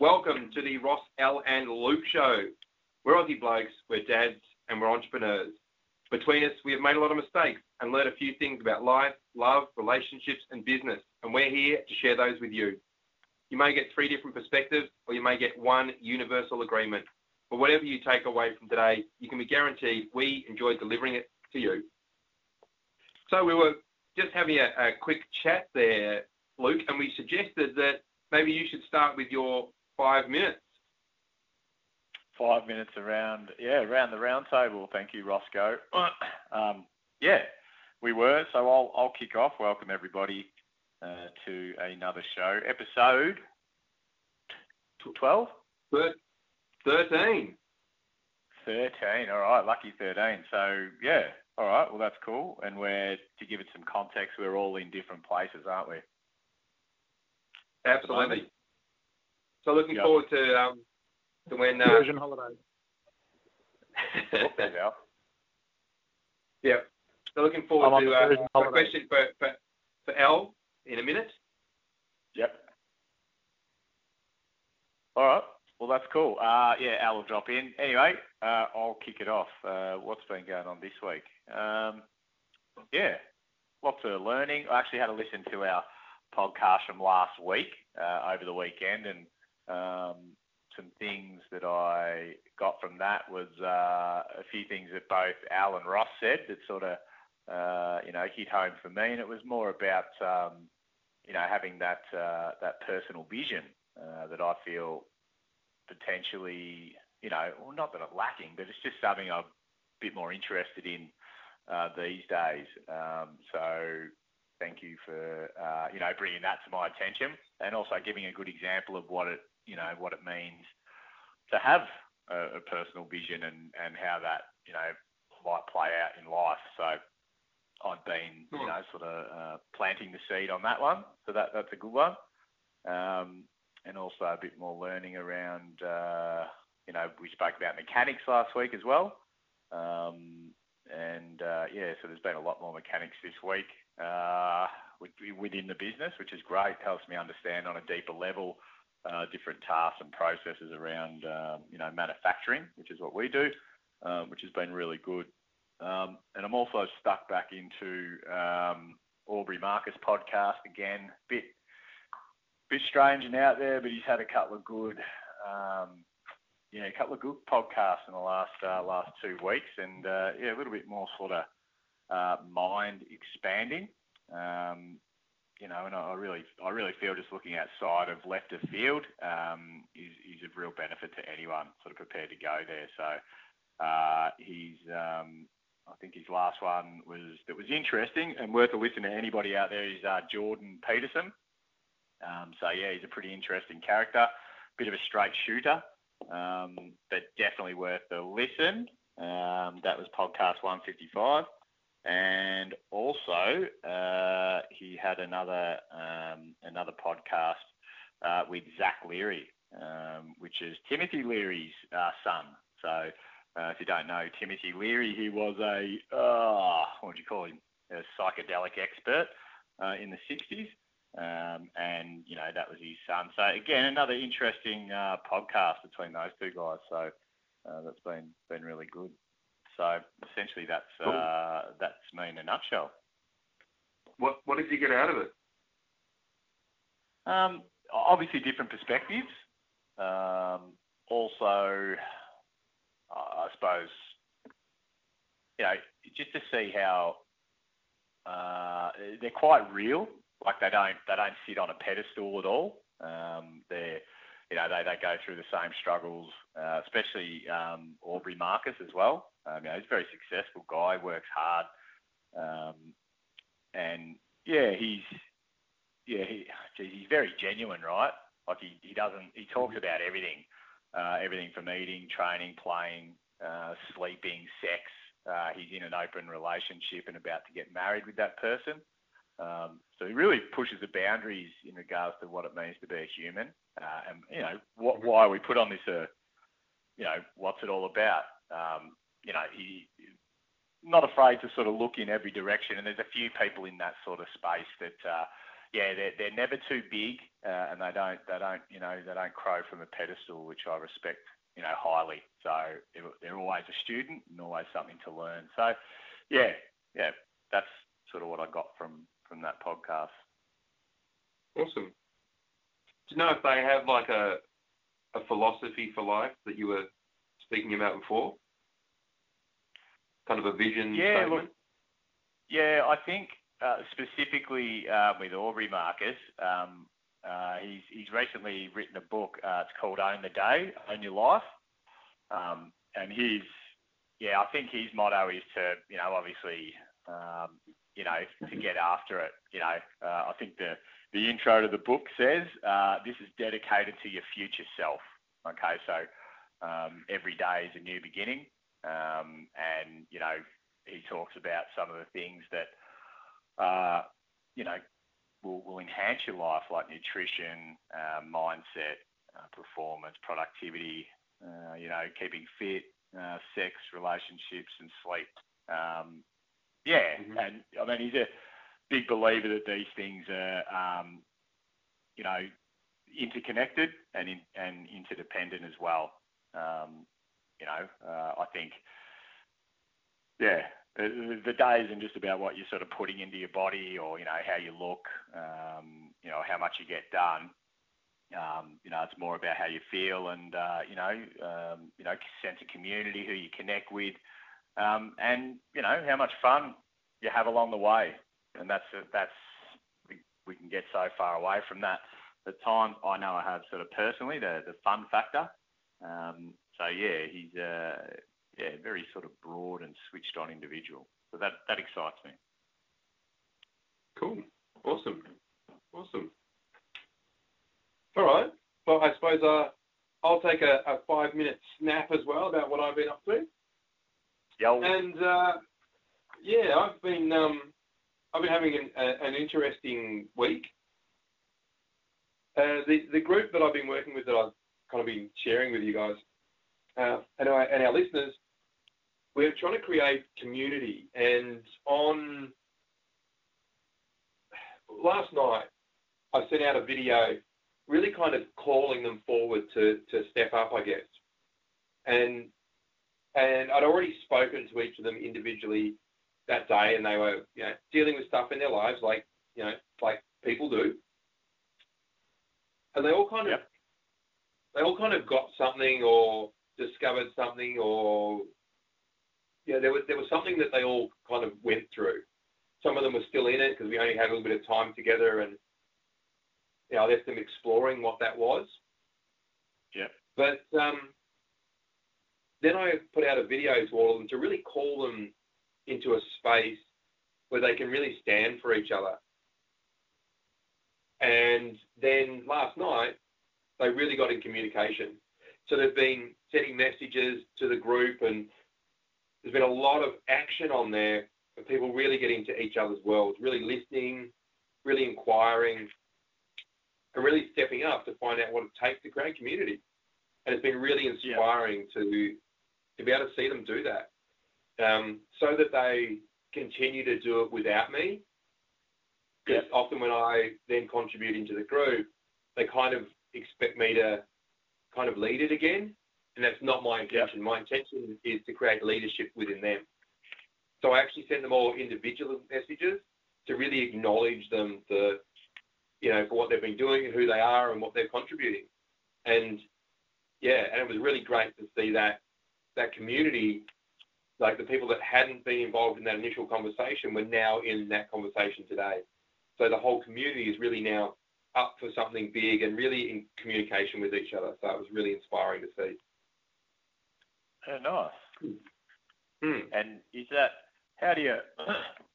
Welcome to the Ross, Al, and Luke show. We're Aussie blokes, we're dads, and we're entrepreneurs. Between us, we have made a lot of mistakes and learned a few things about life, love, relationships, and business, and we're here to share those with you. You may get three different perspectives, or you may get one universal agreement. But whatever you take away from today, you can be guaranteed we enjoy delivering it to you. So we were just having a, a quick chat there, Luke, and we suggested that maybe you should start with your five minutes. Five minutes around, yeah, around the round table. Thank you, Roscoe. um, yeah, we were. So I'll, I'll kick off. Welcome everybody uh, to another show, episode twelve. Thirteen. Thirteen. All right, lucky thirteen. So yeah, all right. Well, that's cool. And we're to give it some context. We're all in different places, aren't we? Absolutely. So looking yep. forward to um, to when uh, version holiday. oh, yeah. So looking forward to uh, a question for, for for Al in a minute. Yep. All right. Well, that's cool. Uh, yeah, Al will drop in. Anyway, uh, I'll kick it off. Uh, what's been going on this week? Um, yeah, lots of learning. I actually had to listen to our podcast from last week uh, over the weekend, and um, some things that I got from that was uh, a few things that both Al and Ross said that sort of uh, you know hit home for me, and it was more about um, you know having that uh, that personal vision uh, that I feel potentially you know well, not that I'm lacking, but it's just something I'm a bit more interested in uh, these days. Um, so thank you for uh, you know bringing that to my attention and also giving a good example of what it you know what it means to have a, a personal vision and and how that you know might play out in life. So I've been you know sort of uh, planting the seed on that one. So that that's a good one. Um, and also a bit more learning around, uh, you know, we spoke about mechanics last week as well. Um, and uh, yeah, so there's been a lot more mechanics this week uh, within the business, which is great. Helps me understand on a deeper level uh, different tasks and processes around um, you know manufacturing, which is what we do, um, which has been really good. Um, and I'm also stuck back into Aubrey Marcus podcast again. Bit bit strange and out there, but he's had a couple of good um, yeah, a couple of good podcasts in the last uh, last two weeks, and uh, yeah, a little bit more sort of mind expanding. You know, and I really, I really feel just looking outside of left of field um, is, is of real benefit to anyone sort of prepared to go there. So uh, he's, um, I think his last one was that was interesting and worth a listen to anybody out there is uh, Jordan Peterson. Um, so yeah, he's a pretty interesting character, bit of a straight shooter um, but definitely worth a listen. Um, that was podcast 155. And also, uh, he had another um, another podcast uh, with Zach Leary, um, which is Timothy Leary's uh, son. So, uh, if you don't know Timothy Leary, he was a uh, what do you call him? A psychedelic expert uh, in the 60s. Um, and you know that was his son. So again, another interesting uh, podcast between those two guys. So that's been been really good. So essentially, that's uh, that's me in a nutshell. What what did you get out of it? Um, obviously, different perspectives. Um, also, I suppose you know just to see how uh, they're quite real like they don't they don't sit on a pedestal at all. Um, they're you know they, they go through the same struggles, uh, especially um, Aubrey Marcus as well. Um, you know, he's a very successful guy, works hard, um, and yeah, he's yeah he, geez, he's very genuine, right? Like he, he doesn't he talks about everything, uh, everything from eating, training, playing, uh, sleeping, sex. Uh, he's in an open relationship and about to get married with that person. Um, so he really pushes the boundaries in regards to what it means to be a human, uh, and you know what, why we put on this, uh, you know, what's it all about? Um, you know, he not afraid to sort of look in every direction, and there's a few people in that sort of space that uh, yeah, they're they're never too big, uh, and they don't they don't you know they don't crow from a pedestal, which I respect you know highly. So they're always a student and always something to learn. So yeah, yeah, that's sort of what I got from from that podcast. Awesome. Do you know if they have like a a philosophy for life that you were speaking about before? Kind of a vision Yeah, statement. look, yeah, I think uh, specifically uh, with Aubrey Marcus, um, uh, he's he's recently written a book. Uh, it's called Own the Day, Own Your Life, um, and his yeah, I think his motto is to you know obviously um, you know to get after it. You know, uh, I think the the intro to the book says uh, this is dedicated to your future self. Okay, so um, every day is a new beginning, um, and you know he talks about some of the things that uh, you know will, will enhance your life, like nutrition, uh, mindset, uh, performance, productivity, uh, you know, keeping fit, sex, relationships, and sleep. Um, yeah, Mhm. and I mean he's a big believer that these things are, um, you know, interconnected and in, and interdependent as well. Um, you know, uh, I think, yeah, the, the day isn't just about what you're sort of putting into your body or you know how you look, um, you know how much you get done. Um, you know, it's more about how you feel and uh, you know, um, you know, sense of community, who you connect with, um, and you know how much fun you have along the way. And that's that's we, can get so far away from that. The times I know I have sort of personally the the fun factor. Um, so yeah, he's uh, yeah very sort of broad and switched on individual. So that that excites me. Cool. Awesome. Awesome. All right. Well, I suppose uh, I'll take a, a five minute snap as well about what I've been up to. And uh, yeah, I've been um, I've been having an, a, an interesting week. Uh, the the group that I've been working with that I've kind of been sharing with you guys uh, and, our, and our listeners, we're trying to create community. And on last night, I sent out a video, really kind of calling them forward to to step up, I guess. And and I'd already spoken to each of them individually that day, and they were, you know, dealing with stuff in their lives, like, you know, like people do. And they all kind of, Yep. they all kind of got something or discovered something, or yeah, there was there was something that they all kind of went through. Some of them were still in it because we only had a little bit of time together, and you know, I left them exploring what that was. Yep. But um, then I put out a video to all of them to really call them into a space where they can really stand for each other. And then last night, they really got in communication. So they've been sending messages to the group, and there's been a lot of action on there of people really getting to each other's worlds, really listening, really inquiring, and really stepping up to find out what it takes to create community. And it's been really inspiring to to be able to see them do that, um, so that they continue to do it without me. Because often when I then contribute into the group, they kind of expect me to kind of lead it again, and that's not my intention. My intention is to create leadership within them. So I actually send them all individual messages to really acknowledge them for, you know, for what they've been doing and who they are and what they're contributing. And yeah, and it was really great to see that that community, like the people that hadn't been involved in that initial conversation, were now in that conversation today. So the whole community is really now up for something big and really in communication with each other. So it was really inspiring to see. Yeah, nice. Hmm. And is that how do you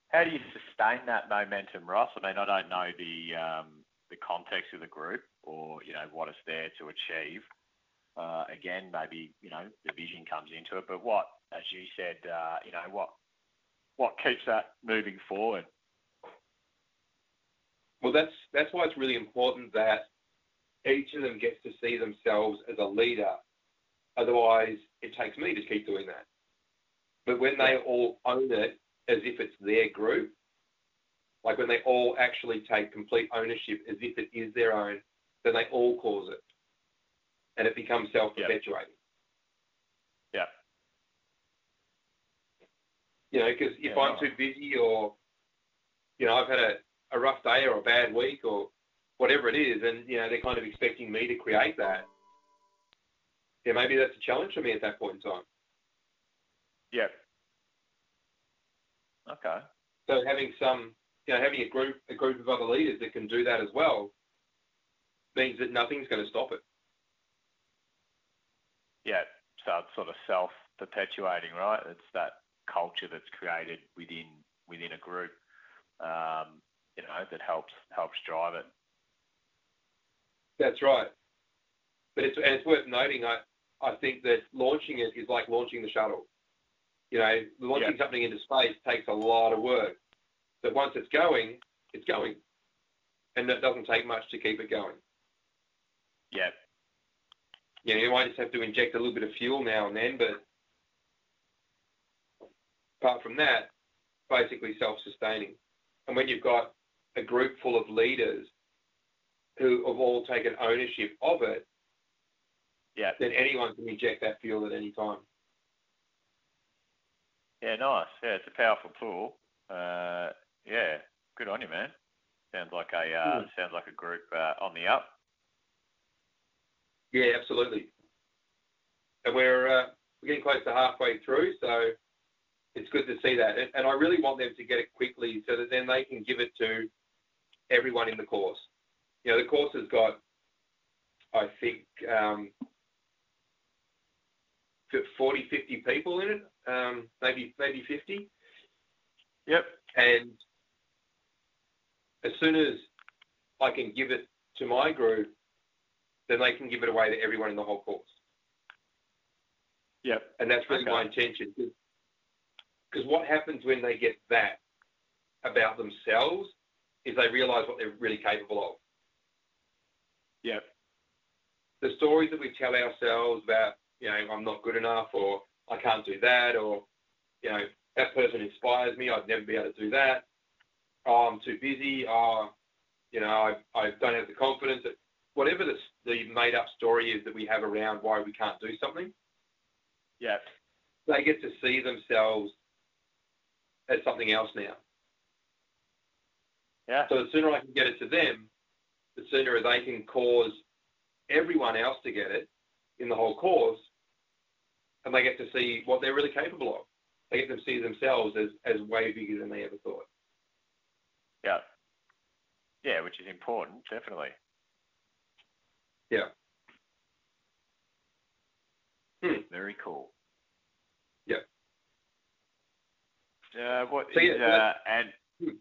how do you sustain that momentum, Ross? I mean, I don't know the um, the context of the group or you know what it's there to achieve. Uh, again, maybe you know the vision comes into it, but what, as you said, uh, you know what what keeps that moving forward? Well, that's that's why it's really important that each of them gets to see themselves as a leader. Otherwise, it takes me to keep doing that. But when they all own it as if it's their group, like when they all actually take complete ownership as if it is their own, then they all cause it, and it becomes self-perpetuating. Yeah. You know, because if Yeah, I'm right. too busy or, you know, I've had a, a rough day or a bad week or whatever it is, and you know they're kind of expecting me to create that. Yeah, maybe that's a challenge for me at that point in time. Yeah. Okay. So having some, you know, having a group, a group of other leaders that can do that as well, means that nothing's going to stop it. Yeah. So it's sort of self-perpetuating, right? It's that culture that's created within within a group, um, you know, that helps helps drive it. That's right. But it's and it's worth noting. I I think that launching it is like launching the shuttle. You know, launching Yeah. something into space takes a lot of work. But once it's going, it's going, and it doesn't take much to keep it going. Yeah. You know, you might just have to inject a little bit of fuel now and then, but apart from that, basically self-sustaining. And when you've got a group full of leaders who have all taken ownership of it, Yeah. then anyone can inject that fuel at any time. Yeah. Nice. Yeah. It's a powerful tool. Uh, yeah. Good on you, man. Sounds like a uh, Hmm. sounds like a group uh, on the up. Yeah, absolutely. And we're uh, we're getting close to halfway through, so it's good to see that. And, and I really want them to get it quickly so that then they can give it to everyone in the course. You know, the course has got, I think, um, 40, 50 people in it, um, maybe maybe 50. Yep. And as soon as I can give it to my group, then they can give it away to everyone in the whole course. Yep. And that's really Okay. my intention. Because what happens when they get that about themselves is they realize what they're really capable of. Yep. The stories that we tell ourselves about, you know, I'm not good enough or I can't do that or, you know, that person inspires me, I'd never be able to do that. Oh, I'm too busy. Oh, you know, I, I don't have the confidence. Whatever the, the made up story is that we have around why we can't do something, Yep. they get to see themselves as something else now. Yeah. So the sooner I can get it to them, the sooner they can cause everyone else to get it in the whole course, and they get to see what they're really capable of. They get to see themselves as, as way bigger than they ever thought. Yeah. Yeah, which is important, definitely. Yeah. Hmm. Very cool. Yeah. Uh, what So, is, yeah, so uh, and Hmm.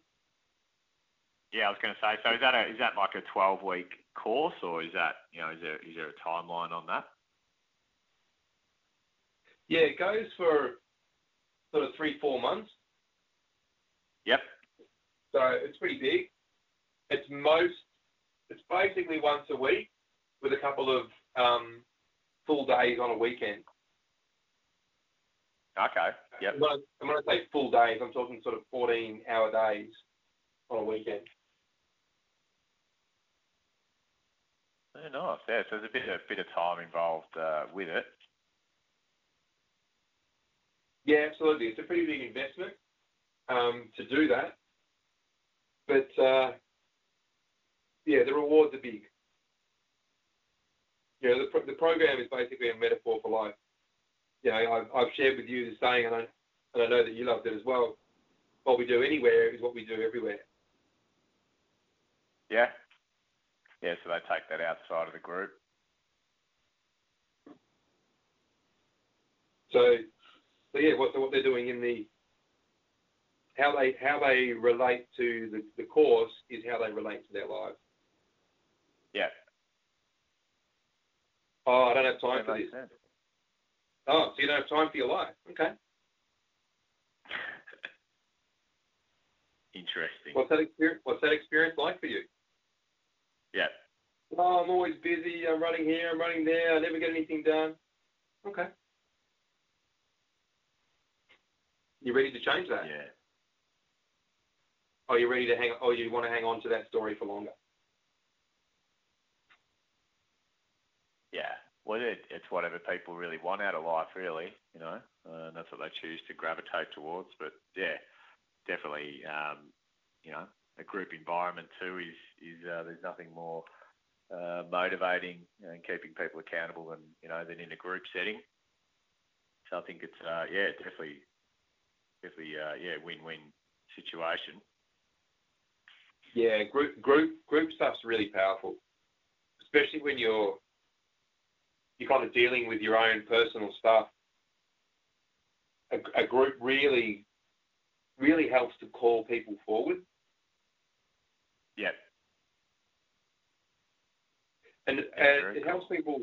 yeah, I was going to say. So is that a is that like a twelve week course, or is that you know is there is there a timeline on that? Yeah, it goes for sort of three, four months. Yep. So it's pretty big. It's most, it's basically once a week with a couple of um, full days on a weekend. Okay. Yep. When I, and when I say full days, I'm talking sort of 14 hour days on a weekend. Yeah, nice. Yeah, so there's a bit a bit of time involved uh, with it. Yeah, absolutely. It's a pretty big investment um, to do that. But uh, yeah, the rewards are big. You know, the, pro- the program is basically a metaphor for life. You know, I've, I've shared with you the saying, and I, and I know that you loved it as well. What we do anywhere is what we do everywhere. Yeah. Yeah, so they take that outside of the group. So, so yeah, what, so what they're doing in the how they how they relate to the, the course is how they relate to their lives. Yeah. Oh, I don't have time for this. sense. Oh, so you don't have time for your life? Okay. Interesting. What's that experience? What's that experience like for you? Yeah. Oh, I'm always busy. I'm running here. I'm running there. I never get anything done. Okay. You ready to change that? Yeah. are you ready to hang, or you want to hang on to that story for longer? Yeah. Well, it, it's whatever people really want out of life, really, you know, uh, and that's what they choose to gravitate towards. But yeah, definitely, um, you know, a group environment too is is uh, there's nothing more uh, motivating and keeping people accountable than you know than in a group setting. So I think it's uh, yeah definitely definitely uh, yeah win-win situation. Yeah, group group group stuff's really powerful, especially when you're you're kind of dealing with your own personal stuff. A, a group really really helps to call people forward Yeah. And, and it helps people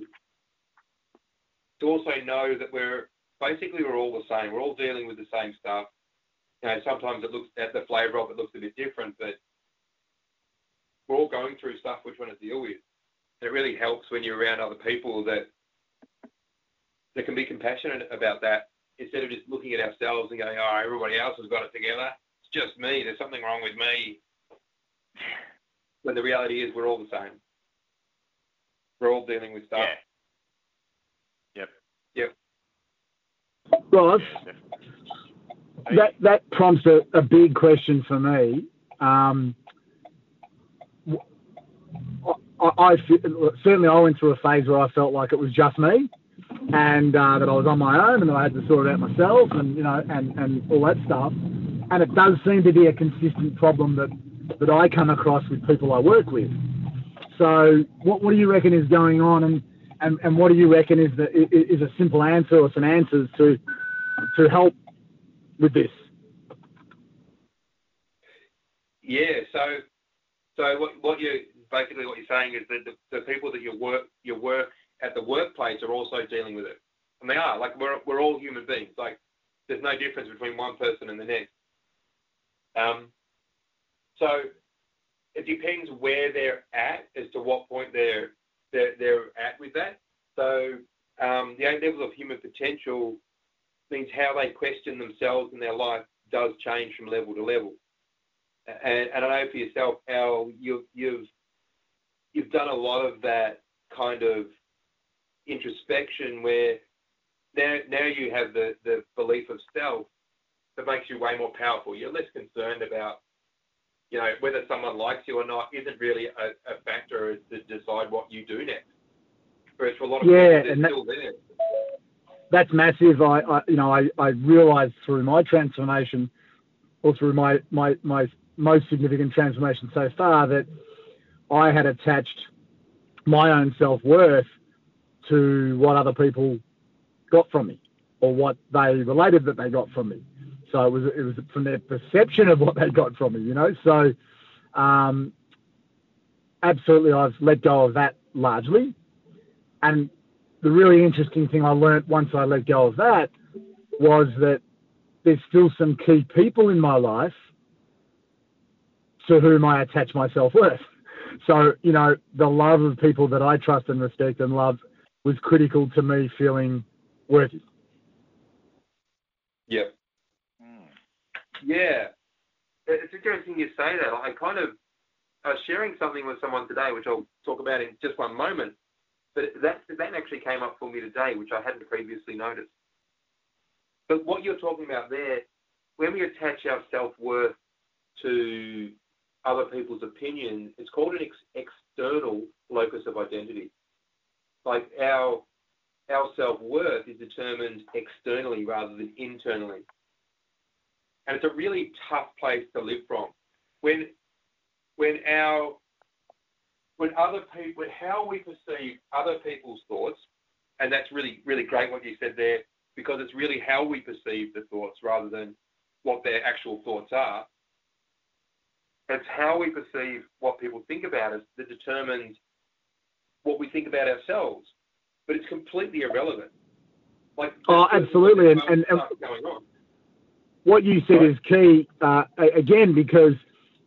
to also know that we're basically we're all the same. We're all dealing with the same stuff. You know, sometimes it looks at the flavour of it looks a bit different, but we're all going through stuff we're trying to deal with. And it really helps when you're around other people that that can be compassionate about that instead of just looking at ourselves and going, "Oh, everybody else has got it together. It's just me. There's something wrong with me." When the reality is, we're all the same. We're all dealing with stuff. Yeah. Yep. Yep. Ross, that that prompts a, a big question for me. Um, w- I, I fe- certainly I went through a phase where I felt like it was just me, and uh, that I was on my own, and that I had to sort it out myself, and you know, and and all that stuff. And it does seem to be a consistent problem that that I come across with people I work with. So, what what do you reckon is going on, and and, and what do you reckon is the is a simple answer or some answers to to help with this? Yeah. So, so what what you basically what you're saying is that the, the people that you work you work at the workplace are also dealing with it, and they are like we're we're all human beings. Like there's no difference between one person and the next. Um. So it depends where they're at as to what point they're they're, they're at with that. So um, the eight levels of human potential means how they question themselves and their life does change from level to level. And, and I know for yourself, Al, you've you've you've done a lot of that kind of introspection where now now you have the, the belief of self that makes you way more powerful. You're less concerned about you know whether someone likes you or not isn't really a, a factor to decide what you do next. Whereas for a lot of Yeah, people, and that- still there. that's massive. I, I you know, I, I realized through my transformation, or through my, my, my most significant transformation so far, that I had attached my own self worth to what other people got from me, or what they related that they got from me. So it was it was from their perception of what they got from me, you know. So um, absolutely, I've let go of that largely, and the really interesting thing I learnt once I let go of that was that there's still some key people in my life to whom I attach my self worth. So, you know, the love of people that I trust and respect and love was critical to me feeling worthy. Yep. Mm. Yeah, it's interesting you say that. I kind of I was sharing something with someone today, which I'll talk about in just one moment. But that that actually came up for me today, which I hadn't previously noticed. But what you're talking about there, when we attach our self worth to other people's opinion, it's called an ex- external locus of identity. Like our our self worth is determined externally rather than internally and it's a really tough place to live from. When when our when other people how we perceive other people's thoughts, and that's really really great what you said there because it's really how we perceive the thoughts rather than what their actual thoughts are. It's how we perceive what people think about us that determines what we think about ourselves. But it's completely irrelevant. Like Oh, absolutely, and- and- going on. What you said is key, uh, again, because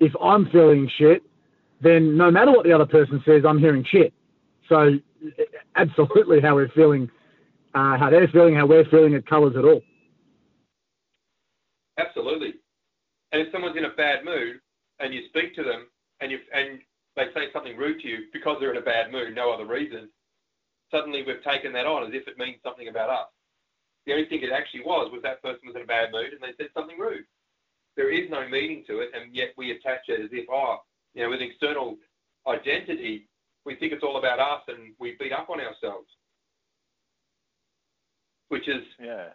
if I'm feeling shit, then no matter what the other person says, I'm hearing shit. So, absolutely, how we're feeling, uh, how they're feeling, how we're feeling, it colours it all. Absolutely. And if someone's in a bad mood, and you speak to them and you and they say something rude to you because they're in a bad mood, no other reason, suddenly we've taken that on as if it means something about us. The only thing it actually was was that person was in a bad mood and they said something rude. There is no meaning to it, and yet we attach it as if, oh, you know, with external identity, we think it's all about us and we beat up on ourselves, which is, Yeah.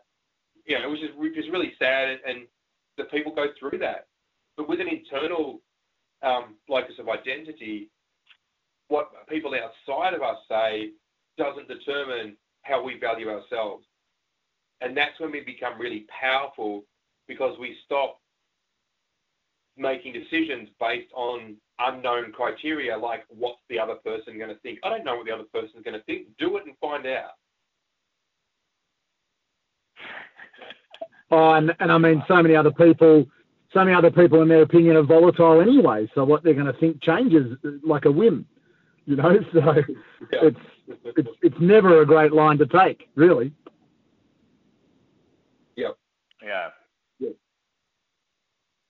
you know, which is which is really sad, and the people go through that. But with an internal um, locus of identity, what people outside of us say doesn't determine how we value ourselves. And that's when we become really powerful because we stop making decisions based on unknown criteria like what's the other person going to think. I don't know what the other person's going to think. Do it and find out. Oh, and, and I mean, so many other people, so many other people, in their opinion, are volatile anyway. So what they're going to think changes like a whim, you know. So Yeah. it's it's it's never a great line to take, really. Yep yeah.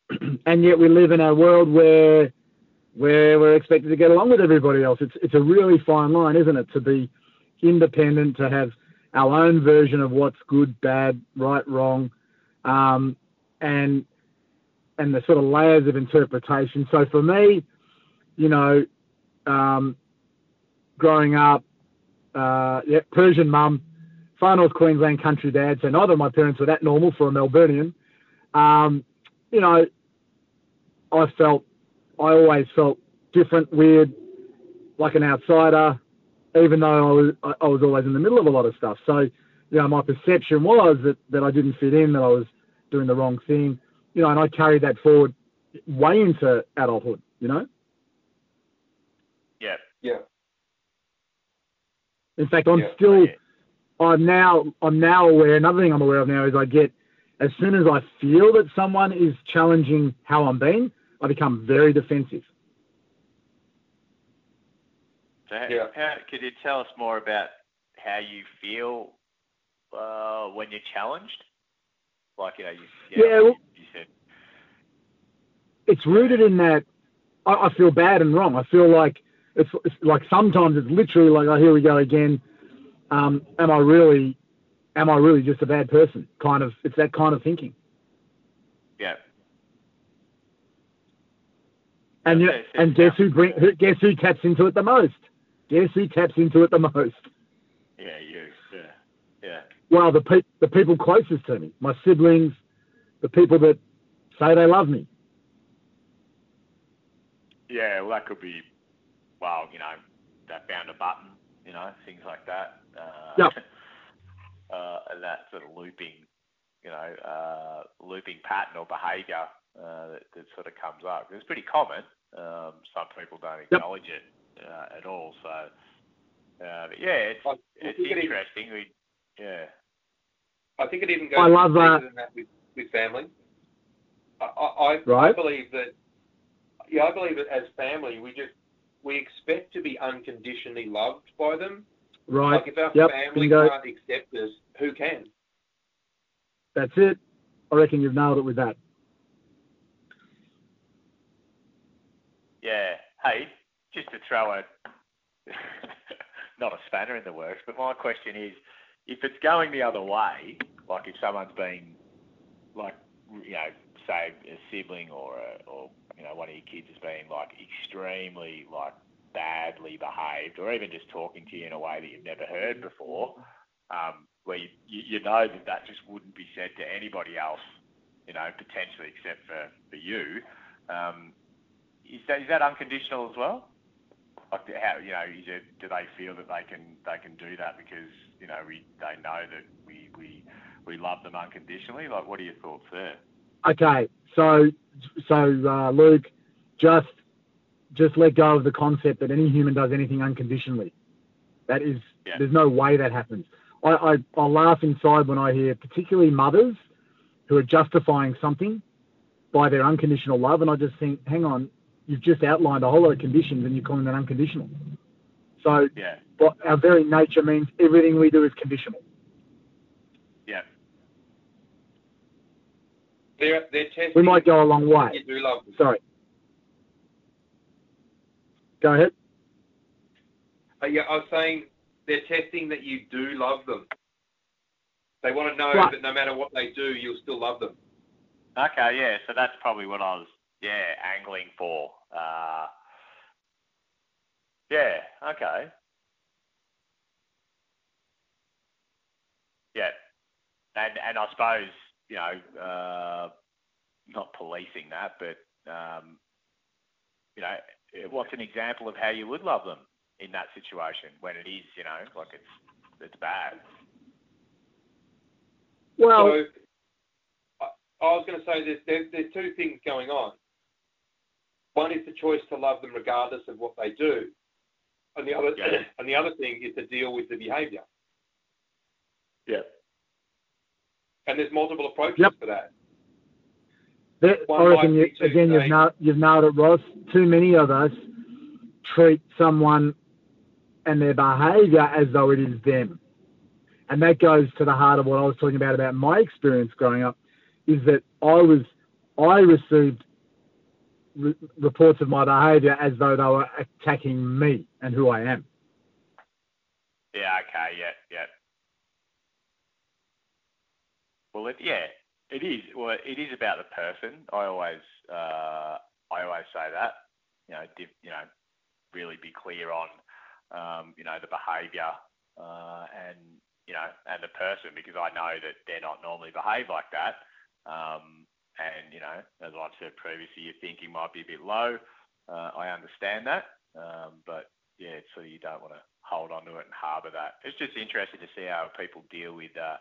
and yet we live in a world where where we're expected to get along with everybody else. It's it's a really fine line, isn't it? To be independent, to have our own version of what's good, bad, right, wrong, um, and and the sort of layers of interpretation. So for me, you know, um, growing up, uh, yeah, Persian mum, far north Queensland country dad. So neither of my parents were that normal for a Melburnian. Um, you know, I felt, I always felt different, weird, like an outsider, even though I was, I was always in the middle of a lot of stuff. So, you know, my perception was that, that I didn't fit in, that I was doing the wrong thing, you know, and I carried that forward way into adulthood, you know. Yeah. Yeah. In fact, I'm Yeah. still, Yeah. I'm now, I'm now aware. Another thing I'm aware of now is I get, as soon as I feel that someone is challenging how I'm being, I become very defensive. So how, Yeah. how, could you tell us more about how you feel uh, when you're challenged? Like, you know, you, Yeah, well- you said, It's rooted in that I, I feel bad and wrong. I feel like it's, it's like sometimes it's literally like, oh, here we go again. Um, am I really, am I really just a bad person? Kind of, it's that kind of thinking. yeah, And you, and guess who bring, who, guess who taps into it the most? Guess who taps into it the most? yeah, yeah, Well, the pe- the people closest to me, my siblings, the people that say they love me. yeah. Well, that could be, well, you know, that found a button, you know, things like that. Uh, Yep. uh, and that sort of looping, you know, uh, looping pattern or behaviour uh, that, that sort of comes up. It's pretty common. Um, some people don't Yep. acknowledge it uh, at all. So, uh, but yeah, it's it's interesting. We, yeah, I think it even goes I love that. than that with, with family. I, I, I, I believe that, yeah, I believe that as family, we just, we expect to be unconditionally loved by them. Right. Like if our Yep. family Bingo. can't accept us, who can? That's it. I reckon you've nailed it with that. yeah. Hey, just to throw a not a spanner in the works, but my question is, if it's going the other way, like if someone's been like you know, say a sibling or a, or you know one of your kids has been like extremely like badly behaved, or even just talking to you in a way that you've never heard before, um, where you, you you know that that just wouldn't be said to anybody else, you know, potentially except for for you. Um, is that is that unconditional as well? Like how you know, is it, do they feel that they can they can do that because you know we they know that we we we love them unconditionally? Like, what are your thoughts there? Okay. So, so uh, Luke, just just let go of the concept that any human does anything unconditionally. That is, Yeah. there's no way that happens. I, I I laugh inside when I hear, particularly mothers, who are justifying something by their unconditional love, and I just think, hang on, you've just outlined a whole lot of conditions, and you're calling that unconditional. So, Yeah, what our very nature means everything we do is conditional. yeah, They're, they're testing We might go a long way. you do love them. Sorry. Go ahead. Uh, yeah, I was saying they're testing that you do love them. They want to know Right. that no matter what they do, you'll still love them. Okay, yeah. So that's probably what I was, yeah, angling for. Uh, yeah. Okay. Yeah. And and I suppose you know, uh, not policing that, but um, you know, what's an example of how you would love them in that situation when it is, you know, like it's it's bad. Well, so I, I was going to say there's, there's there's two things going on. One is the choice to love them regardless of what they do, and the other Yeah. and the other thing is to deal with the behaviour. Yeah. And there's multiple approaches Yep. for that. that, one I reckon you, again you've say- nailed, you've nailed it, Ross. Too many of us treat someone and their behaviour as though it is them, and that goes to the heart of what I was talking about about my experience growing up. Is that I was I received re- reports of my behaviour as though they were attacking me and who I am. Yeah. Okay. Yeah. Yeah. Well, it, yeah, it is. Well, it is about the person. I always, uh, I always say that. You know, div, you know, really be clear on, um, you know, the behaviour uh, and you know, and the person because I know that they're not normally behave like that. Um, and you know, as I've said previously, your thinking might be a bit low. Uh, I understand that, um, but yeah, so you don't want to hold on to it and harbour that. It's just interesting to see how people deal with, uh,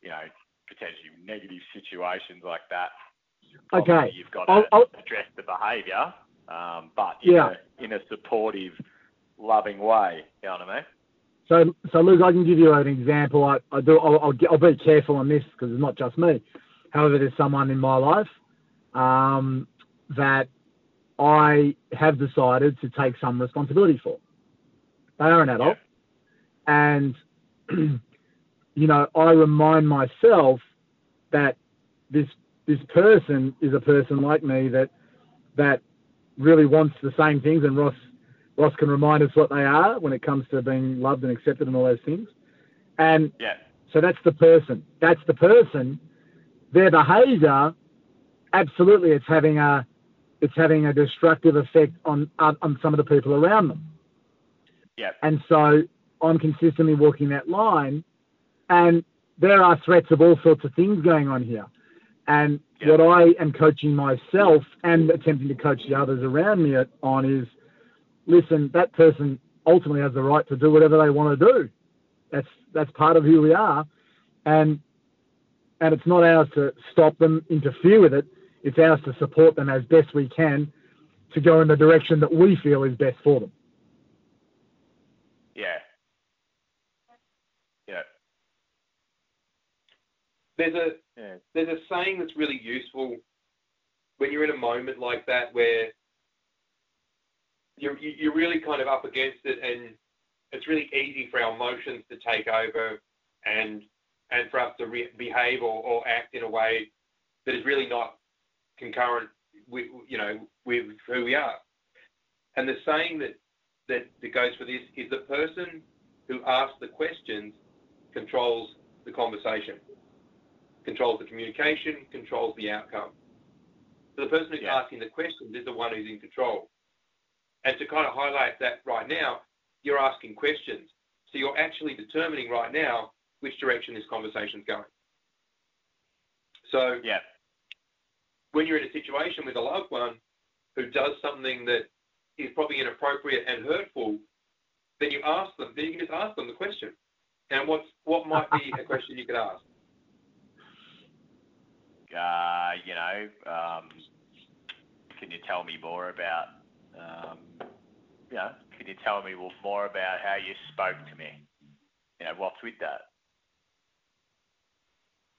you know, potentially negative situations like that. Okay. You've got to I'll- address the behaviour, um, but in, Yeah. a, in a supportive, loving way. You know what I mean? So, so Luke, I can give you an example. I, I do. I'll, I'll, I'll be careful on this because it's not just me. However, there's someone in my life um, that I have decided to take some responsibility for. They are an adult, and you know, I remind myself that this this person is a person like me that that really wants the same things, and Ross Ross can remind us what they are when it comes to being loved and accepted and all those things. And Yeah. so that's the person. That's the person. Their behaviour, absolutely, it's having a it's having a destructive effect on on some of the people around them. Yeah. And so I'm consistently walking that line, and there are threats of all sorts of things going on here. And Yeah. what I am coaching myself and attempting to coach the others around me on is, listen, that person ultimately has the right to do whatever they want to do. That's that's part of who we are, and and it's not ours to stop them, interfere with it. It's ours to support them as best we can to go in the direction that we feel is best for them. Yeah. Yeah. There's a Yeah. there's a saying that's really useful when you're in a moment like that where you're you- you're really kind of up against it and it's really easy for our emotions to take over and and for us to re- behave or, or act in a way that is really not concurrent with you know with who we are. And the saying that that, that goes for this is the person who asks the questions controls the conversation controls the communication, controls the outcome. So the person who's Yeah. asking the questions is the one who's in control. And to kind of highlight that right now, you're asking questions. So you're actually determining right now which direction this conversation's going. So Yeah. when you're in a situation with a loved one who does something that is probably inappropriate and hurtful, then you ask them, then you can just ask them the question. And what's what might be a question you could ask? uh, you know, um, can you tell me more about, um, you know, can you tell me more about how you spoke to me? You know, what's with that?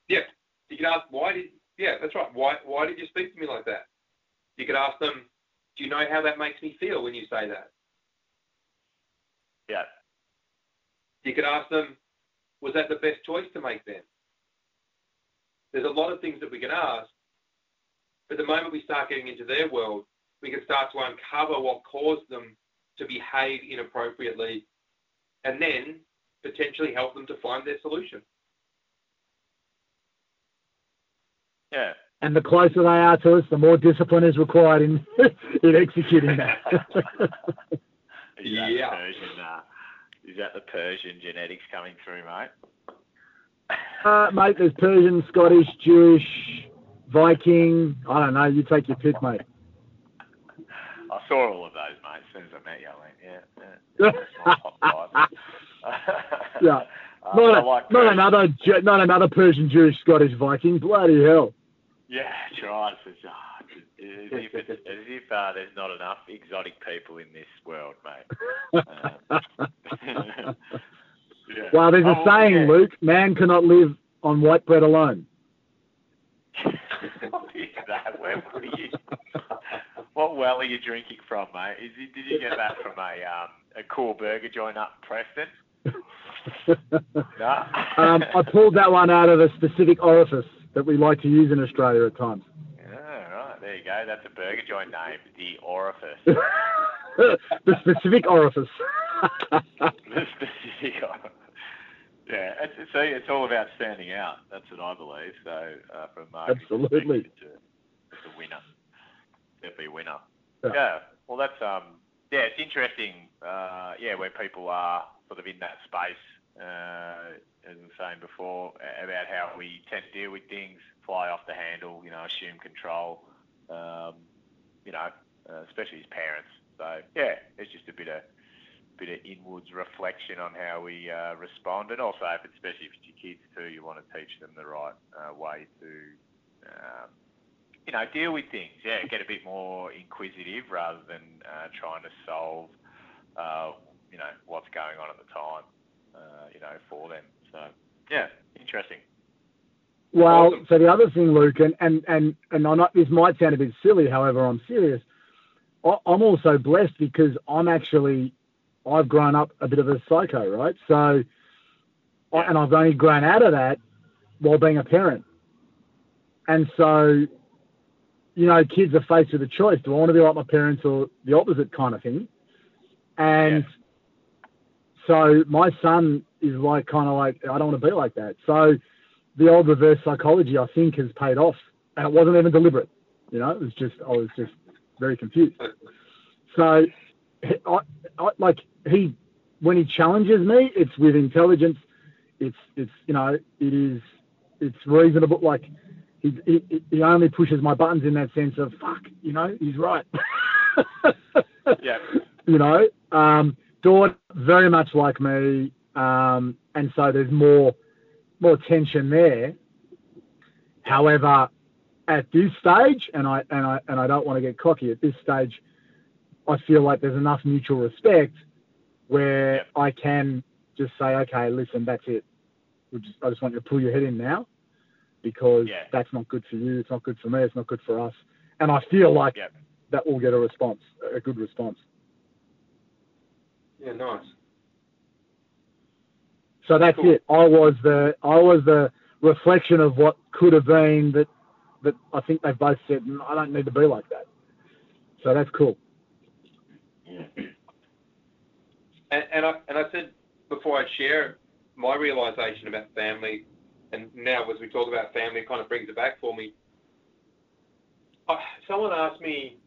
Yeah. You could ask why did yeah, that's right. Why why did you speak to me like that? You could ask them, do you know how that makes me feel when you say that? Yeah. You could ask them, was that the best choice to make then? There's a lot of things that we can ask, but the moment we start getting into their world, we can start to uncover what caused them to behave inappropriately, and then potentially help them to find their solution. Yeah. And the closer they are to us, the more discipline is required in in executing that. is that Yeah. the Persian? Uh, is that the Persian genetics coming through, mate? uh, mate, there's Persian, Scottish, Jewish, Viking. I don't know. You take your pick, mate. I saw all of those, mate. As soon as I met you, I went, yeah, yeah. That's my top five. Yeah. Uh, Not, I a- like not another, not another Persian, Jewish, Scottish, Viking. Bloody hell. Yeah, that's right. It's, just, it's as if, as if uh, there's not enough exotic people in this world, mate. Um, yeah. Well, there's a Oh, saying, yeah. Luke. Man cannot live on white bread alone. what is that? Where were you? What well are you drinking from, mate? Is it, did you get that from a um, a cool burger joint up Preston? No. um, I pulled that one out of a specific orifice that we like to use in Australia at times. Yeah, right. There you go. That's a burger joint name, the Orifice. the specific orifice. the specific. Orifice. Yeah, it's, it's, it's all about standing out. That's what I believe. So, uh, from marketing Absolutely. perspective, it's a, it's a winner. Definitely a winner. Yeah. Yeah. Well, that's um. Yeah, it's interesting. Uh, yeah, where people are sort of in that space. Uh, as I was saying before, about how we tend to deal with things, fly off the handle, you know, assume control. Um, you know, uh, especially as parents. So yeah, it's just a bit of bit of inwards reflection on how we uh, respond, and also, if it's, especially if it's your kids too, you want to teach them the right uh, way to, um, you know, deal with things. Yeah, get a bit more inquisitive rather than uh, trying to solve, uh, you know, what's going on at the time, uh, you know, for them. So yeah, interesting. Well, Awesome. so the other thing, Luke, and and and and I'm not, this might sound a bit silly, however, I'm serious. I- I'm also blessed because I'm actually, I've grown up a bit of a psycho, right? So, I, and I've only grown out of that while being a parent. And so, you know, kids are faced with a choice: do I want to be like my parents or the opposite kind of thing? And so my son is like kind of like I don't want to be like that. So the old reverse psychology, I think, has paid off, and it wasn't even deliberate. You know, it was just I was just very confused. So, I, I, like he, when he challenges me, it's with intelligence. It's it's you know it is it's reasonable. Like he he, he only pushes my buttons in that sense of fuck. You know, he's right. Yeah. You know, um, Dawn very much like me, um, and so there's more more tension there. However, at this stage, and I and I and I don't want to get cocky at this stage, I feel like there's enough mutual respect where I can just say, okay, listen, that's it. We just, I just want you to pull your head in now because Yeah. that's not good for you. It's not good for me. It's not good for us. And I feel like that will get a response, a good response. Yeah, nice. So that's Cool. it. I was the I was the reflection of what could have been that that I think they both said "Mm, I don't need to be like that. So that's cool. And, and I and I said before I share my realization about family, and now as we talk about family, it kind of brings it back for me. I, someone asked me,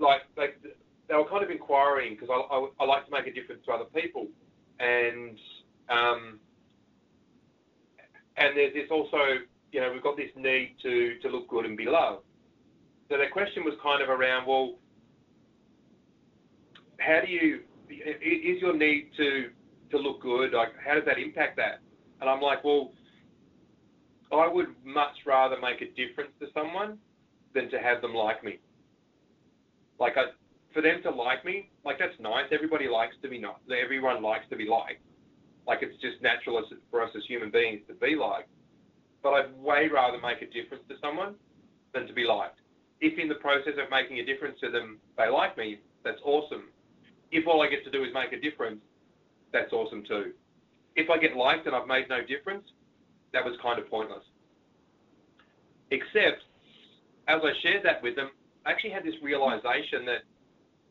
like, like they were kind of inquiring because I, I, I like to make a difference to other people, and um, and there's this also, you know, we've got this need to to look good and be loved. So their question was kind of around, well, how do you is your need to to look good? Like how does that impact that? And i'm like well i would much rather make a difference to someone than to have them like me. Like I, for them to like me like that's nice. Everybody likes to be not everyone likes to be liked. Like it's just natural as, for us as human beings to be liked. But i'd way rather make a difference to someone than to be liked. If in the process of making a difference to them they like me that's awesome. If all I get to do is make a difference, that's awesome too. If I get liked and I've made no difference, that was kind of pointless. Except, as I shared that with them, I actually had this realization that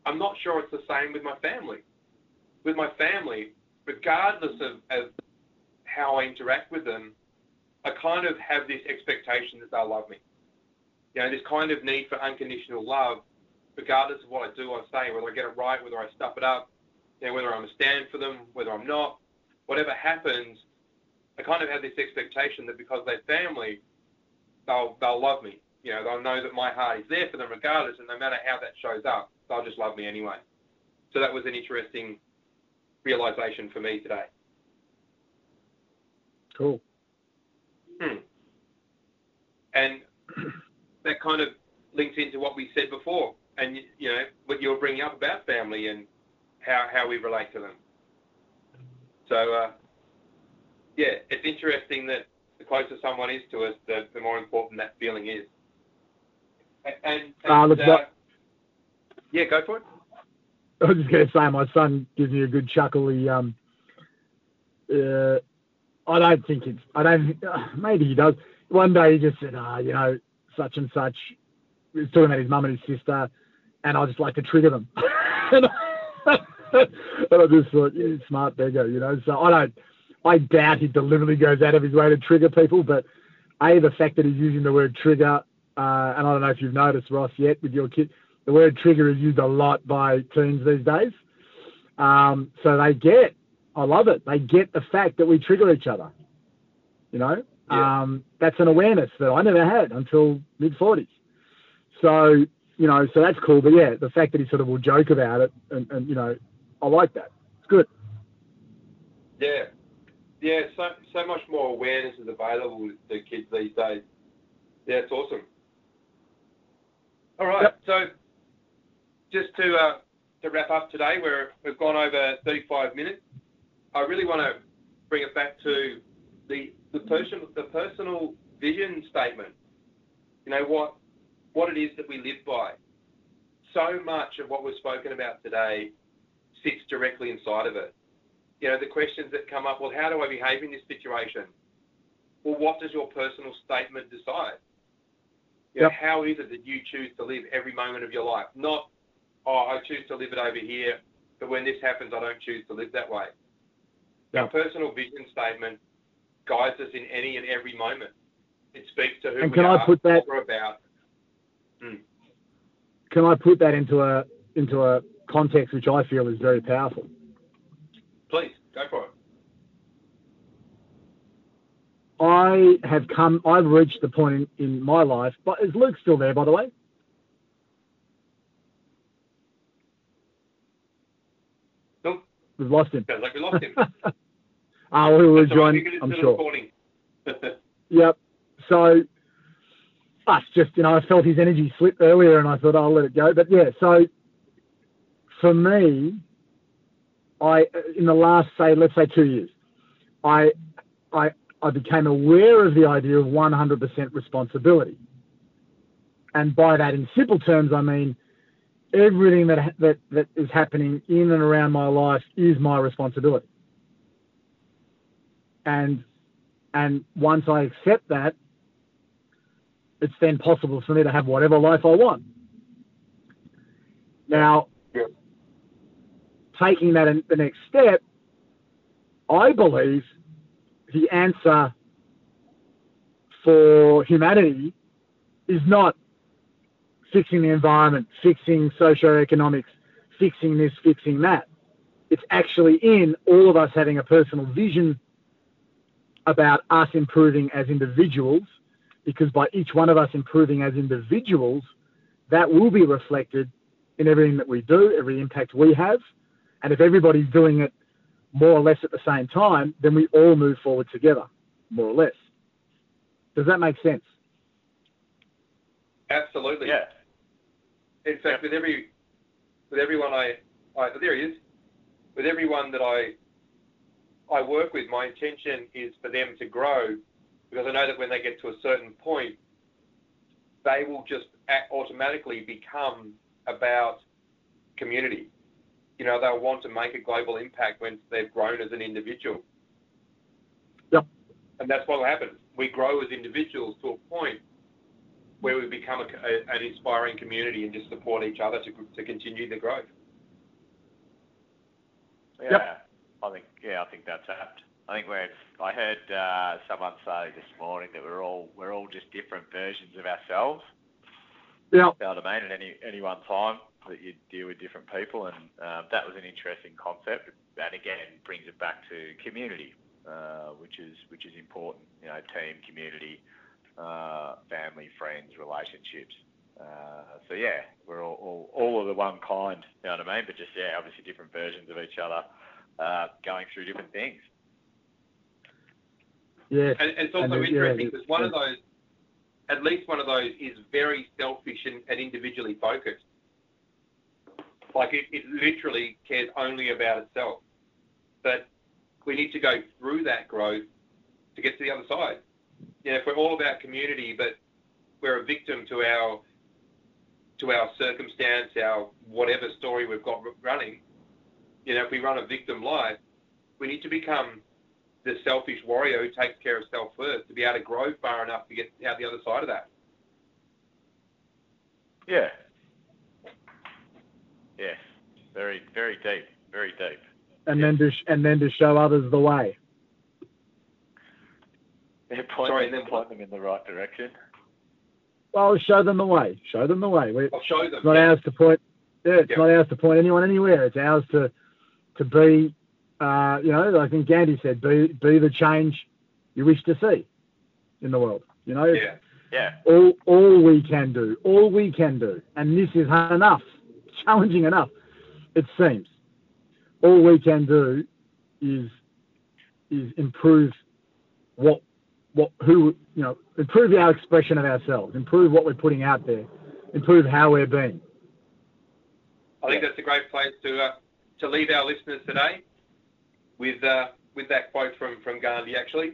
I'm not sure it's the same with my family. With my family, regardless of, of how I interact with them, I kind of have this expectation that they'll love me. You know, this kind of need for unconditional love, regardless of what I do or say, whether I get it right, whether I stuff it up, you know, whether I'm a stand for them, whether I'm not, whatever happens, I kind of have this expectation that because they're family, they'll they'll love me. You know, they'll know that my heart is there for them regardless, and no matter how that shows up, they'll just love me anyway. So that was an interesting realization for me today. Cool. Hmm. And that kind of links into what we said before, and you know what you were bringing up about family and how how we relate to them. So uh, yeah, it's interesting that the closer someone is to us, the, the more important that feeling is. And, and uh, uh, yeah, go for it. I was just going to say, my son gives me a good chuckle. He, um, uh, I don't think it's, I don't, uh, maybe he does. One day he just said, ah, oh, you know, such and such. He was talking about his mum and his sister, and I just like to trigger them. and, I, and I just thought, yeah, smart beggar, you know. So I don't, I doubt he deliberately goes out of his way to trigger people, but A, the fact that he's using the word trigger, uh, and I don't know if you've noticed, Ross, yet with your kid, the word trigger is used a lot by teens these days. Um, so they get, I love it, they get the fact that we trigger each other. You know, yeah. um, that's an awareness that I never had until mid 40s. So, you know, so that's cool. But yeah, the fact that he sort of will joke about it, and, and you know, I like that. It's good. Yeah, yeah, so so much more awareness is available to kids these days. Yeah, it's awesome. All right, yep. so just to uh, to wrap up today, we're we've gone over 35 minutes. I really want to bring it back to the the person the personal vision statement. You know what what it is that we live by. So much of what we've spoken about today sits directly inside of it you know, the questions that come up, well, how do I behave in this situation? Well, what does your personal statement decide? You know, yep. How is it that you choose to live every moment of your life? Not, oh, I choose to live it over here, but when this happens, I don't choose to live that way. Yep. Our personal vision statement guides us in any and every moment. It speaks to who and we can are, I put that, what we're about. Hmm. Can I put that into a into a context which I feel is very powerful? Please, go for it. I have come, I've reached the point in, in my life, but is Luke still there, by the way? Nope. We've lost him. Sounds like we lost him. Ah, uh, we will join, I'm sure. yep. So, us just, you know, I felt his energy slip earlier and I thought I'll let it go. But yeah, so for me, I in the last say let's say two years, I I I became aware of the idea of 100% responsibility, and by that, in simple terms, I mean everything that that that is happening in and around my life is my responsibility. And and once I accept that, it's then possible for me to have whatever life I want. Now, taking that in the next step, I believe the answer for humanity is not fixing the environment, fixing socioeconomics, fixing this, fixing that. It's actually in all of us having a personal vision about us improving as individuals, because by each one of us improving as individuals, that will be reflected in everything that we do, every impact we have, and if everybody's doing it more or less at the same time, then we all move forward together, more or less. Does that make sense? Absolutely. Yeah. In fact, with every with everyone I, I there he is. With everyone that I I work with, my intention is for them to grow because I know that when they get to a certain point, they will just automatically become about community you know, they'll want to make a global impact when they've grown as an individual. Yep. And that's what will happen. We grow as individuals to a point where we become a, a, an inspiring community and just support each other to, to continue the growth. Yeah, Yep. I think yeah, I think that's apt. I think we're. I heard uh, someone say this morning that we're all we're all just different versions of ourselves. Yeah. You know what I mean? At any any one time, that you deal with different people, and um, that was an interesting concept. And again, brings it back to community, uh, which is which is important. You know, team, community, uh, family, friends, relationships. Uh, so yeah, we're all, all all of the one kind. You know what I mean? But just yeah, obviously different versions of each other, uh, going through different things. Yeah, And, and it's also And, uh, interesting because one of those, at least one of those, is very selfish and, and individually focused. Like it, it literally cares only about itself. But we need to go through that growth to get to the other side. You know, if we're all about community, but we're a victim to our to our circumstance, our whatever story we've got running. You know, if we run a victim life, we need to become the selfish warrior who takes care of self first to be able to grow far enough to get out the other side of that. Yeah. Yes. Very very deep. Very deep. And then to sh- and then to show others the way. Yeah, point, Sorry, them, and then point them in the right direction. Well, show them the way. Show them the way. We, I'll show them. it's not ours to point. Yeah, it's Yeah. not ours to point anyone anywhere. It's ours to to be. Uh, you know, I think Gandhi said, "Be be the change you wish to see in the world." You know, Yeah. Yeah. all all we can do, all we can do, and this is enough, challenging enough. It seems. All we can do is is improve what what who you know improve our expression of ourselves, improve what we're putting out there, improve how we're being. I think that's a great place to uh, to leave our listeners today with uh, with that quote from from Gandhi actually.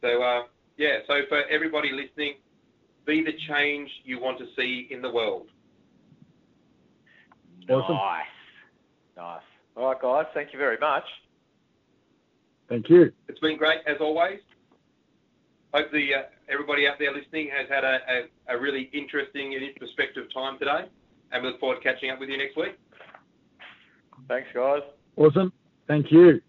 So uh, yeah, so for everybody listening, be the change you want to see in the world. Awesome. Nice. Nice. All right, guys. Thank you very much. Thank you. It's been great as always. Hope the uh, everybody out there listening has had a, a, a really interesting and introspective time today, and we look forward to catching up with you next week. Thanks, guys. Awesome. Thank you.